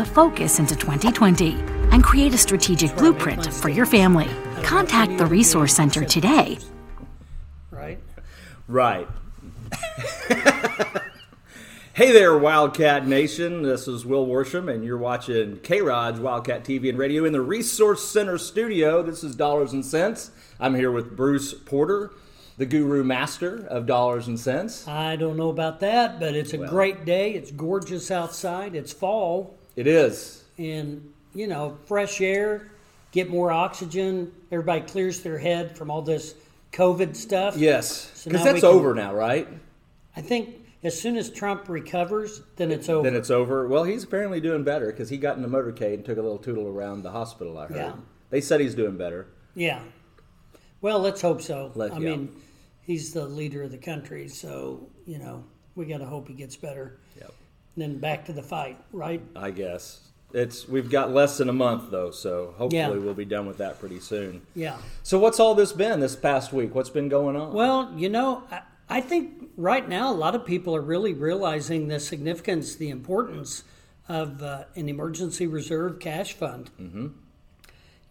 the focus into 2020 and create a strategic blueprint for your family. Contact the Resource Center today. Right? Right. hey there, Wildcat Nation. This is Will Worsham, and you're watching K Rod's Wildcat TV and Radio in the Resource Center studio. This is Dollars and Cents. I'm here with Bruce Porter, the guru master of dollars and cents. I don't know about that, but it's a great day. It's gorgeous outside. It's fall, It is. and you know, fresh air, get more oxygen. Everybody clears their head from all this COVID stuff. Yes. Because we that's can- over now, right? I think as soon as Trump recovers, then it's over. Then it's over. Well, he's apparently doing better because he got in the motorcade and took a little tootle around the hospital, I heard. Yeah. They said he's doing better. yeah. Well, let's hope so. Let- I yeah. mean, he's the leader of the country, so you know we got to hope he gets better. Yep. Then back to the fight, right? I guess. It's we've got less than a month though, so hopefully Yeah. we'll be done with that pretty soon. Yeah. So what's all this been this past week? What's been going on? Well, you know, I, I think right now a lot of people are really realizing the significance, the importance of uh, an emergency reserve cash fund. Mm-hmm.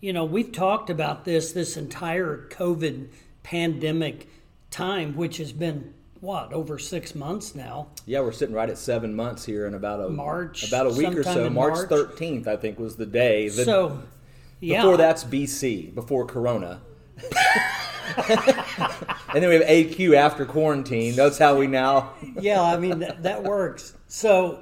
You know, we've talked about this this entire COVID pandemic time, which has been what over six months now. yeah, we're sitting right at seven months here in about a March, about a week or so. March thirteenth, I think, was the day. The, so, yeah, before that's BC, before Corona. and then we have AQ after quarantine. That's how we now. yeah, I mean that, that works. So,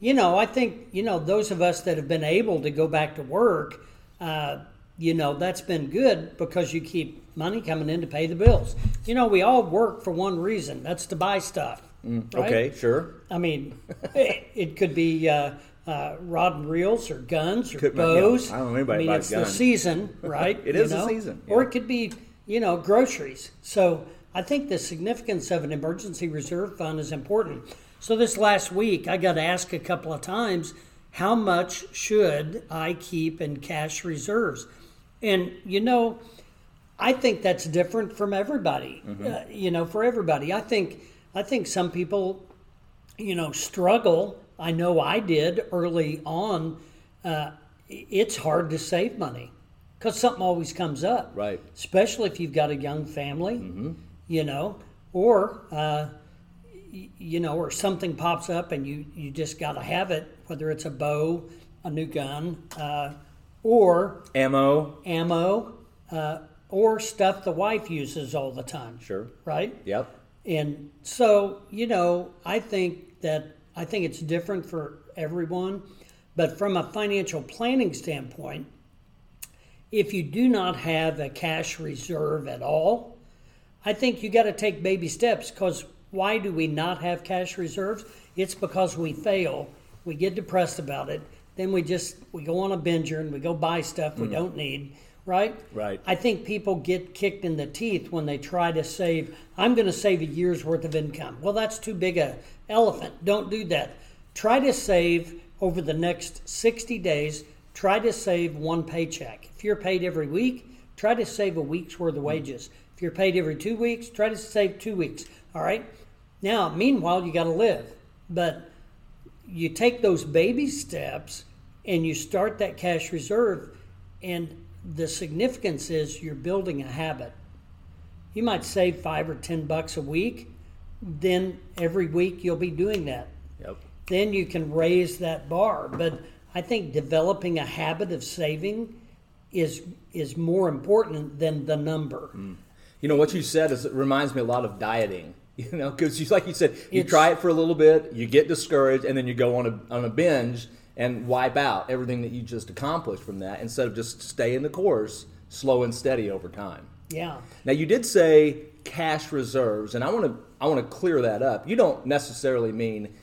you know, I think you know those of us that have been able to go back to work, uh, you know, that's been good because you keep money coming in to pay the bills. You know, we all work for one reason. That's to buy stuff. right? Okay, sure. I mean, it, it could be uh, uh, rod and reels or guns or Could be, yeah. bows. I don't know anybody I mean, it's the season, right? It is the know? season, Or it could be, you know, groceries. So I think the significance of an emergency reserve fund is important. So this last week, I got asked a couple of times, how much should I keep in cash reserves? And you know, I think that's different from everybody. Uh, you know, for everybody, I think I think some people, you know, struggle. I know I did early on. Uh, it's hard to save money because something always comes up, Right. Especially if you've got a young family, you know, or uh, y- you know, or something pops up and you you just got to have it, whether it's a bow, a new gun, uh, or Ammo. ammo, uh, or stuff the wife uses all the time. Sure. Right? Yep. And so, you know, I think that I think it's different for everyone, but from a financial planning standpoint, if you do not have a cash reserve at all, I think you got to take baby steps because why do we not have cash reserves? It's because we fail, we get depressed about it, then we just we go on a binger and we go buy stuff we mm. don't need, right? Right. I think people get kicked in the teeth when they try to save. I'm going to save a year's worth of income. Well, that's too big a elephant. Don't do that. Try to save over the next 60 days. Try to save one paycheck. If you're paid every week, try to save a week's worth of mm-hmm. wages. If you're paid every two weeks, try to save two weeks. All right. Now, meanwhile, you got to live, but you take those baby steps and you start that cash reserve and the significance is you're building a habit you might save five or ten bucks a week then every week you'll be doing that Yep. then you can raise that bar but i think developing a habit of saving is is more important than the number mm. You know what you said is it reminds me a lot of dieting. You know, because you like you said, you It's- try it for a little bit, you get discouraged, and then you go on a on a binge and wipe out everything that you just accomplished from that instead of just staying the course, slow and steady over time. yeah Now you did say cash reserves, and I want to I want to clear that up. You don't necessarily mean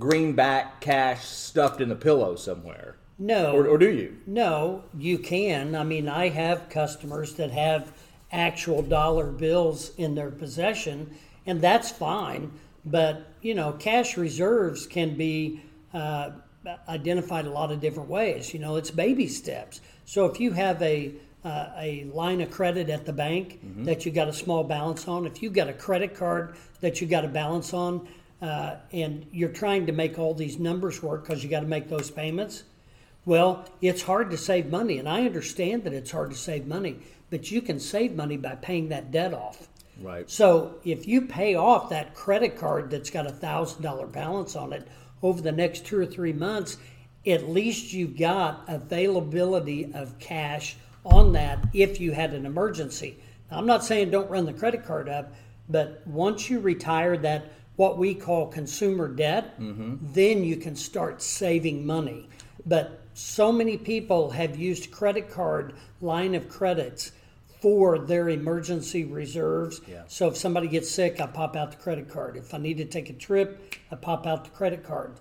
greenback cash stuffed in a pillow somewhere, no or, or do you? No, you can. I mean, I have customers that have actual dollar bills in their possession, and that's fine. But, you know, cash reserves can be uh, identified a lot of different ways. You know, it's baby steps. So if you have a uh, a line of credit at the bank that you got a small balance on, if you've got a credit card that you got a balance on, uh, and you're trying to make all these numbers work because you got to make those payments, Well, it's hard to save money, and I understand that it's hard to save money, but you can save money by paying that debt off. Right. So if you pay off that credit card that's got a thousand dollar balance on it over the next two or three months, at least you've got availability of cash on that if you had an emergency. Now, I'm not saying don't run the credit card up, but once you retire that what we call consumer debt, mm-hmm. then you can start saving money. But so many people have used credit card line of credits for their emergency reserves. Yeah. So if somebody gets sick, I pop out the credit card. If I need to take a trip, I pop out the credit card.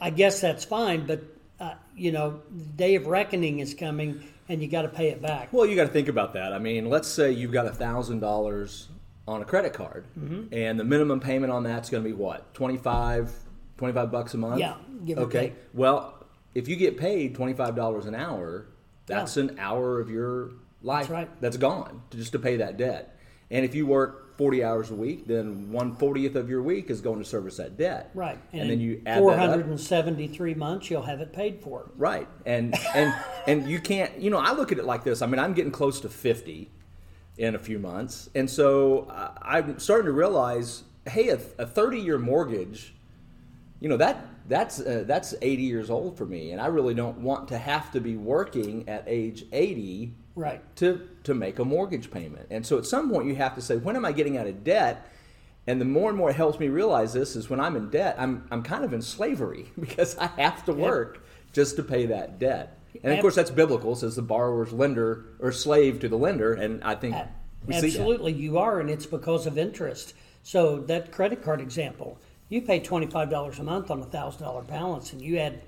I guess that's fine, but uh, you know, the day of reckoning is coming, and you got to pay it back. Well, you got to think about that. I mean, let's say you've got a thousand dollars on a credit card, Mm-hmm. and the minimum payment on that's going to be what 25, 25 bucks a month. Yeah, give okay. Well, if you get paid twenty five dollars an hour, that's Yeah. an hour of your life That's right. that's gone to just to pay that debt. And if you work forty hours a week, then one fortieth of your week is going to service that debt. Right, And, then you add four that up. hundred and seventy-three months, you'll have it paid for. Right, and and and you can't. You know, I look at it like this. I mean, I'm getting close to fifty in a few months, and so uh, I'm starting to realize, hey, a, a 30 year mortgage, you know that that's uh, that's 80 years old for me, and I really don't want to have to be working at age 80 Right. to to make a mortgage payment. And so at some point you have to say, when am I getting out of debt? And the more and more it helps me realize this is when I'm in debt, I'm I'm kind of in slavery because I have to work just to pay that debt. And of course that's biblical, says the borrower's lender or slave to the lender, and I think. Absolutely, you are, and it's because of interest. So that credit card example, you pay twenty-five dollars a month on a thousand dollar balance, and you add,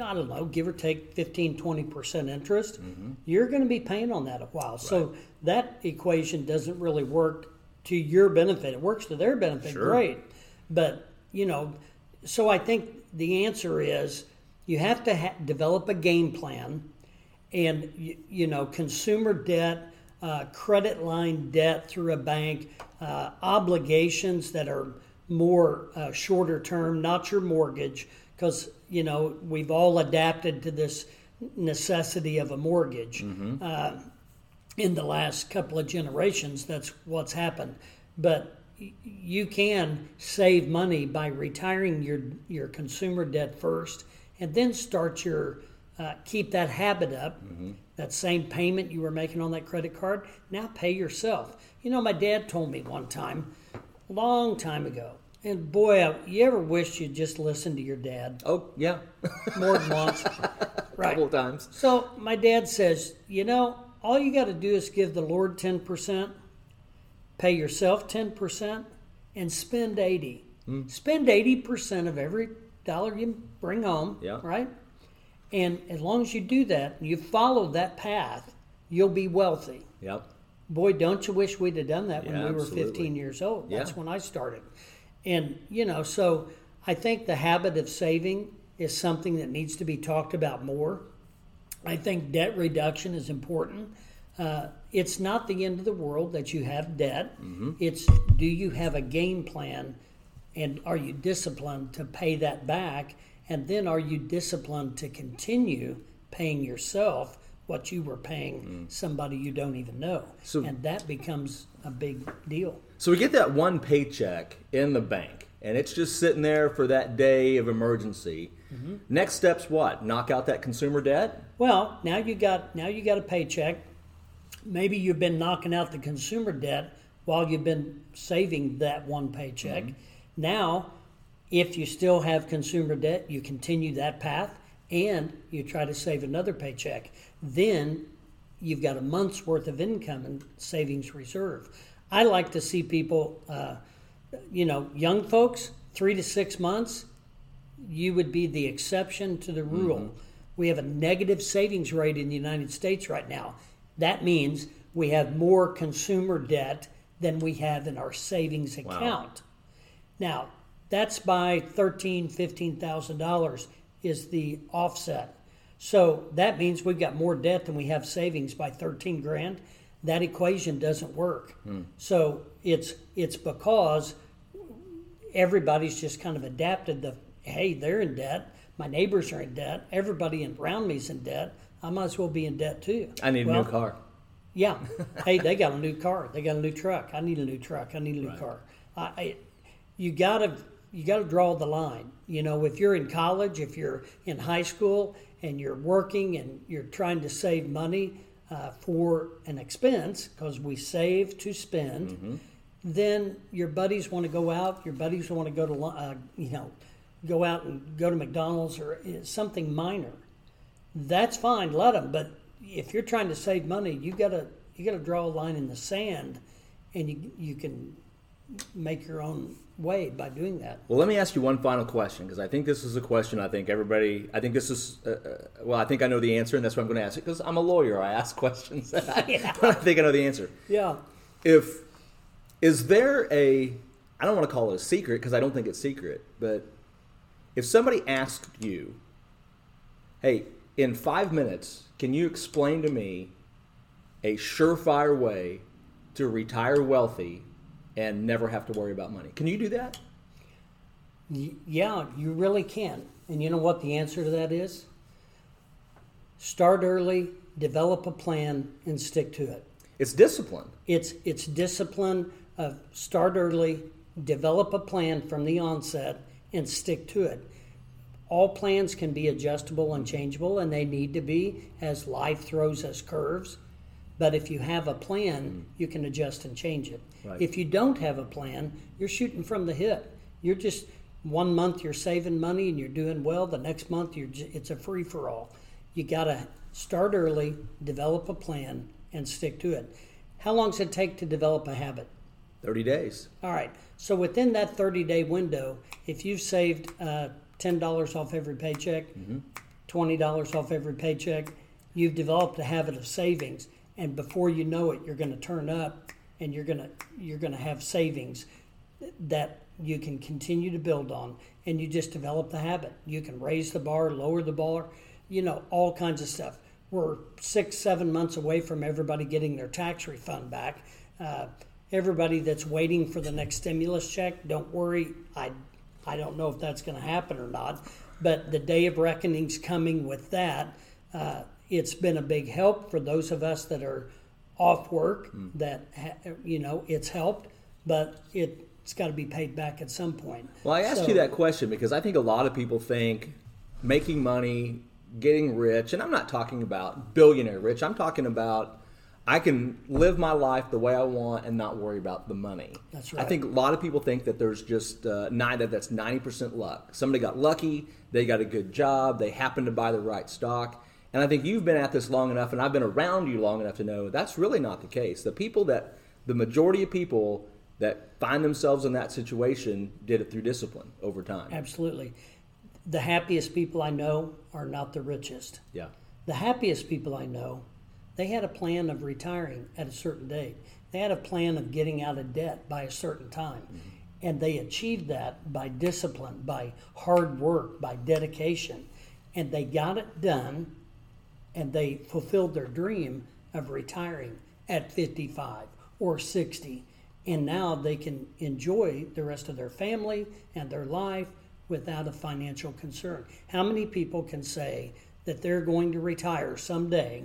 I don't know, give or take 15, 20 percent interest. Mm-hmm. You're going to be paying on that a while. So that equation doesn't really work to your benefit. It works to their benefit, Sure. great, but you know. So I think the answer is you have to ha- develop a game plan and you, you know consumer debt uh, credit line debt through a bank uh, obligations that are more uh, shorter term not your mortgage because you know we've all adapted to this necessity of a mortgage uh, in the last couple of generations that's what's happened. But you can save money by retiring your your consumer debt first and then start your uh, keep that habit up that same payment you were making on that credit card. Now pay yourself. You know my dad told me one time a long time ago and boy you ever wish you'd just listened to your dad Oh yeah, more than once a right couple times. so my dad says, you know, all you got to do is give the Lord ten percent, pay yourself ten percent, and spend eighty. Hmm. Spend eighty percent of every dollar you bring home. Yeah. Right. And as long as you do that, and you follow that path, you'll be wealthy. Yep. Boy, don't you wish we'd have done that when Yeah, we were absolutely. 15 years old? That's Yeah. when I started. And, you know, so I think the habit of saving is something that needs to be talked about more. I think debt reduction is important. Uh, it's not the end of the world that you have debt. Mm-hmm. It's do you have a game plan and are you disciplined to pay that back? And then are you disciplined to continue paying yourself what you were paying somebody you don't even know? Mm. So- and that becomes a big deal. So we get that one paycheck in the bank, and it's just sitting there for that day of emergency. Mm-hmm. Next step's what? Knock out that consumer debt? Well, now you got now you got a paycheck. Maybe you've been knocking out the consumer debt while you've been saving that one paycheck. Now, if you still have consumer debt, you continue that path and you try to save another paycheck. Then you've got a month's worth of income and savings reserve. I like to see people, uh, you know, young folks, three to six months, you would be the exception to the rule. We have a negative savings rate in the United States right now. That means we have more consumer debt than we have in our savings account. Now, that's by thirteen, fifteen thousand dollars is the offset. So that means we've got more debt than we have savings by thirteen grand. That equation doesn't work. Hmm. So it's it's because everybody's just kind of adapted the hey, they're in debt, My neighbors are in debt. Everybody around me's in debt. I might as well be in debt too. I need Well, a new car. Yeah. hey, they got a new car. They got a new truck. I need a new truck. I need a new car. I, I, you gotta you gotta draw the line. You know, if you're in college, if you're in high school, and you're working and you're trying to save money uh, for an expense because we save to spend, then your buddies want to go out. Your buddies want to go to uh, you know go out and go to McDonald's or uh, something minor that's fine, let them. But if you're trying to save money, you gotta you gotta draw a line in the sand, and you you can make your own way by doing that. Well, let me ask you one final question because I think this is a question I think everybody. I think this is. Uh, uh, well, I think I know the answer, and that's why I'm going to ask it because I'm a lawyer. I ask questions, but I think I know the answer. Yeah, If is there a, I don't want to call it a secret because I don't think it's secret, but if somebody asked you, "Hey, in five minutes, can you explain to me a surefire way to retire wealthy and never have to worry about money?" Can you do that? Yeah, you really can. And you know what the answer to that is? Start early, develop a plan, and stick to it. It's discipline. It's it's discipline of start early, develop a plan from the onset, and stick to it. All plans can be adjustable and changeable, and they need to be as life throws us curves. But if you have a plan, mm. you can adjust and change it. Right. If you don't have a plan, you're shooting from the hip. You're just one month you're saving money and you're doing well. The next month you're it's a free for all. You got to start early, develop a plan, and stick to it. How long does it take to develop a habit? 30 days. All right. So within that 30 day window, if you've saved uh, $10 off every paycheck, $20 off every paycheck, you've developed a habit of savings. And before you know it, you're going to turn up and you're to you're to have savings that you can continue to build on and you just develop the habit. You can raise the bar, lower the bar, you know, all kinds of stuff. We're six, seven months away from everybody getting their tax refund back. Uh, everybody that's waiting for the next stimulus check, don't worry. I, I don't know if that's going to happen or not, but the day of reckoning's coming with that. Uh, it's been a big help for those of us that are off work. That you know, it's helped, but it, it's got to be paid back at some point. Well, I asked So- you that question because I think a lot of people think making money, getting rich, and I'm not talking about billionaire rich. I'm talking about I can live my life the way I want and not worry about the money. That's right. I think a lot of people think that there's just uh, nine that that's 90% luck. Somebody got lucky, they got a good job, they happened to buy the right stock. And I think you've been at this long enough, and I've been around you long enough to know that's really not the case. The people that, the majority of people that find themselves in that situation did it through discipline over time. Absolutely. The happiest people I know are not the richest. Yeah. The happiest people I know, they had a plan of retiring at a certain date. They had a plan of getting out of debt by a certain time. Mm-hmm. And they achieved that by discipline, by hard work, by dedication. And they got it done and they fulfilled their dream of retiring at 55 or 60. And now they can enjoy the rest of their family and their life without a financial concern. How many people can say that they're going to retire someday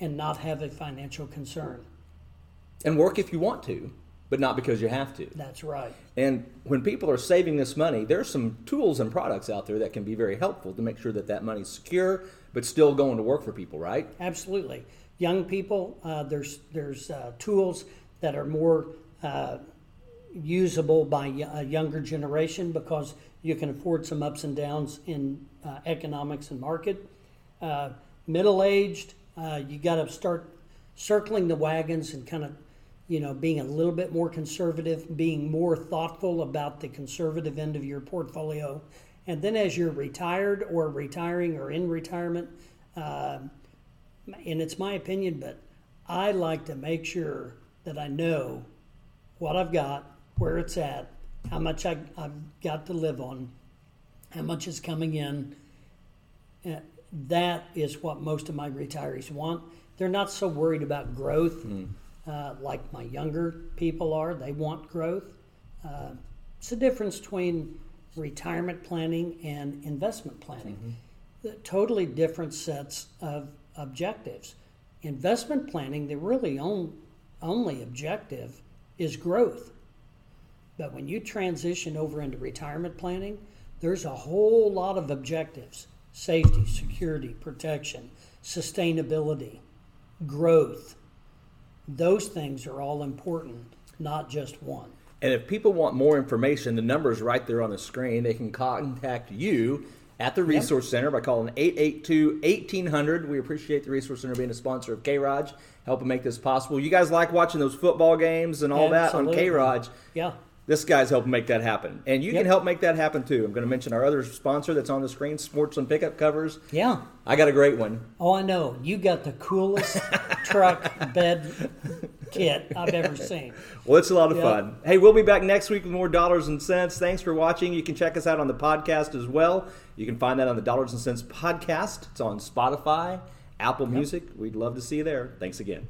and not have a financial concern? And work if you want to, but not because you have to. That's right. And when people are saving this money, there's some tools and products out there that can be very helpful to make sure that that money's secure, but still going to work for people, right? Absolutely. Young people, uh, there's there's uh, tools that are more uh, usable by a younger generation because you can afford some ups and downs in uh, economics and market. Uh, Middle aged, uh, you got to start circling the wagons and kind of, you know, being a little bit more conservative, being more thoughtful about the conservative end of your portfolio. And then as you're retired or retiring or in retirement, uh, and it's my opinion, but I like to make sure that I know what I've got, where it's at, how much I, I've got to live on, how much is coming in. Uh, that is what most of my retirees want. They're not so worried about growth uh, like my younger people are. They want growth. Uh, it's the difference between retirement planning and investment planning. The totally different sets of objectives. Investment planning, the really on, only objective is growth. But when you transition over into retirement planning, there's a whole lot of objectives safety, security, protection, sustainability, growth. Those things are all important, not just one. And if people want more information, the number is right there on the screen. They can contact you at the Resource Center by calling 882 1800. We appreciate the Resource Center being a sponsor of K Raj, helping make this possible. You guys like watching those football games and all that on K Raj. Yeah. This guy's helping make that happen. And you Yep. can help make that happen too. I'm going to mention our other sponsor that's on the screen, Sports and Pickup Covers. Yeah. I got a great one. Oh, I know. You got the coolest truck bed kit I've ever seen. Well, it's a lot of Yeah. fun. Hey, we'll be back next week with more dollars and cents. Thanks for watching. You can check us out on the podcast as well. You can find that on the Dollars and Cents podcast. It's on Spotify, Apple Music. We'd love to see you there. Thanks again.